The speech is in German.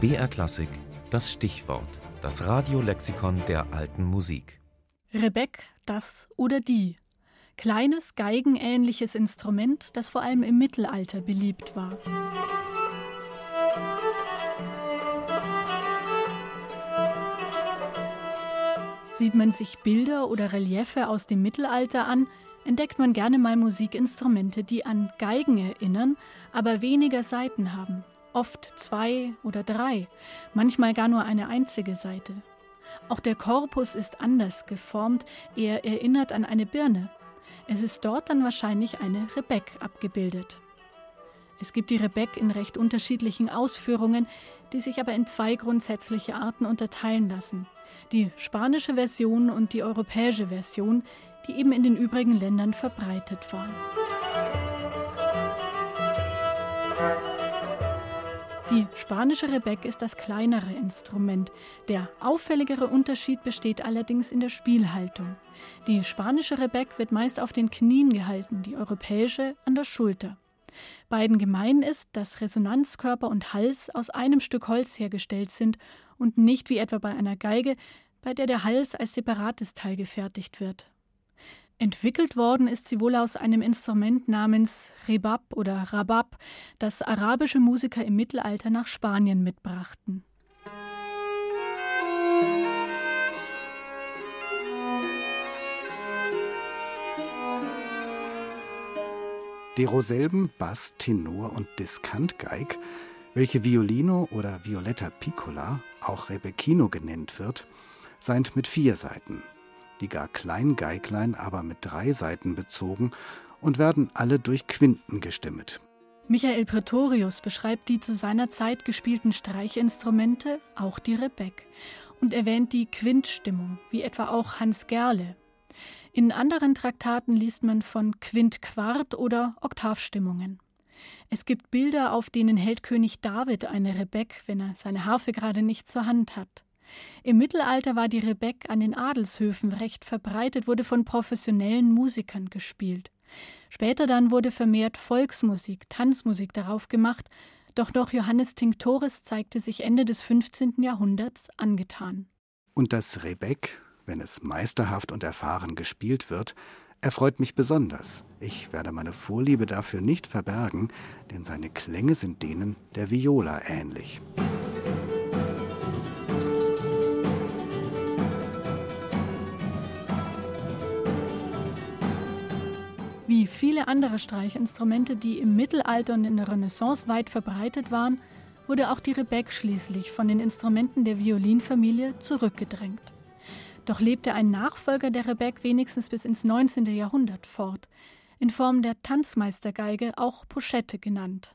BR Klassik, das Stichwort, das Radiolexikon der alten Musik. Rebeck, das oder die. Kleines, geigenähnliches Instrument, das vor allem im Mittelalter beliebt war. Sieht man sich Bilder oder Reliefe aus dem Mittelalter an, entdeckt man gerne mal Musikinstrumente, die an Geigen erinnern, aber weniger Saiten haben. Oft zwei oder drei, manchmal gar nur eine einzige Seite. Auch der Korpus ist anders geformt, er erinnert an eine Birne. Es ist dort dann wahrscheinlich eine Rebeck abgebildet. Es gibt die Rebeck in recht unterschiedlichen Ausführungen, die sich aber in zwei grundsätzliche Arten unterteilen lassen. Die spanische Version und die europäische Version, die eben in den übrigen Ländern verbreitet waren. Die spanische Rebeck ist das kleinere Instrument. Der auffälligere Unterschied besteht allerdings in der Spielhaltung. Die spanische Rebeck wird meist auf den Knien gehalten, die europäische an der Schulter. Beiden gemein ist, dass Resonanzkörper und Hals aus einem Stück Holz hergestellt sind und nicht wie etwa bei einer Geige, bei der der Hals als separates Teil gefertigt wird. Entwickelt worden ist sie wohl aus einem Instrument namens Rebab oder Rabab, das arabische Musiker im Mittelalter nach Spanien mitbrachten. Die Roselben Bass, Tenor und Diskantgeig, welche Violino oder Violetta Piccola, auch Rebecchino genannt wird, seid mit vier Seiten die gar Kleingeiglein aber mit drei Seiten bezogen und werden alle durch Quinten gestimmet. Michael Pretorius beschreibt die zu seiner Zeit gespielten Streichinstrumente, auch die Rebeck, und erwähnt die Quintstimmung, wie etwa auch Hans Gerle. In anderen Traktaten liest man von Quintquart oder Oktavstimmungen. Es gibt Bilder, auf denen hält König David eine Rebeck, wenn er seine Harfe gerade nicht zur Hand hat. Im Mittelalter war die Rebeck an den Adelshöfen recht verbreitet, wurde von professionellen Musikern gespielt. Später dann wurde vermehrt Volksmusik, Tanzmusik darauf gemacht, doch noch Johannes Tinctoris zeigte sich Ende des 15. Jahrhunderts angetan. Und das Rebeck, wenn es meisterhaft und erfahren gespielt wird, erfreut mich besonders. Ich werde meine Vorliebe dafür nicht verbergen, denn seine Klänge sind denen der Viola ähnlich. Viele andere Streichinstrumente, die im Mittelalter und in der Renaissance weit verbreitet waren, wurde auch die Rebeck schließlich von den Instrumenten der Violinfamilie zurückgedrängt. Doch lebte ein Nachfolger der Rebeck wenigstens bis ins 19. Jahrhundert fort, in Form der Tanzmeistergeige, auch Pochette genannt.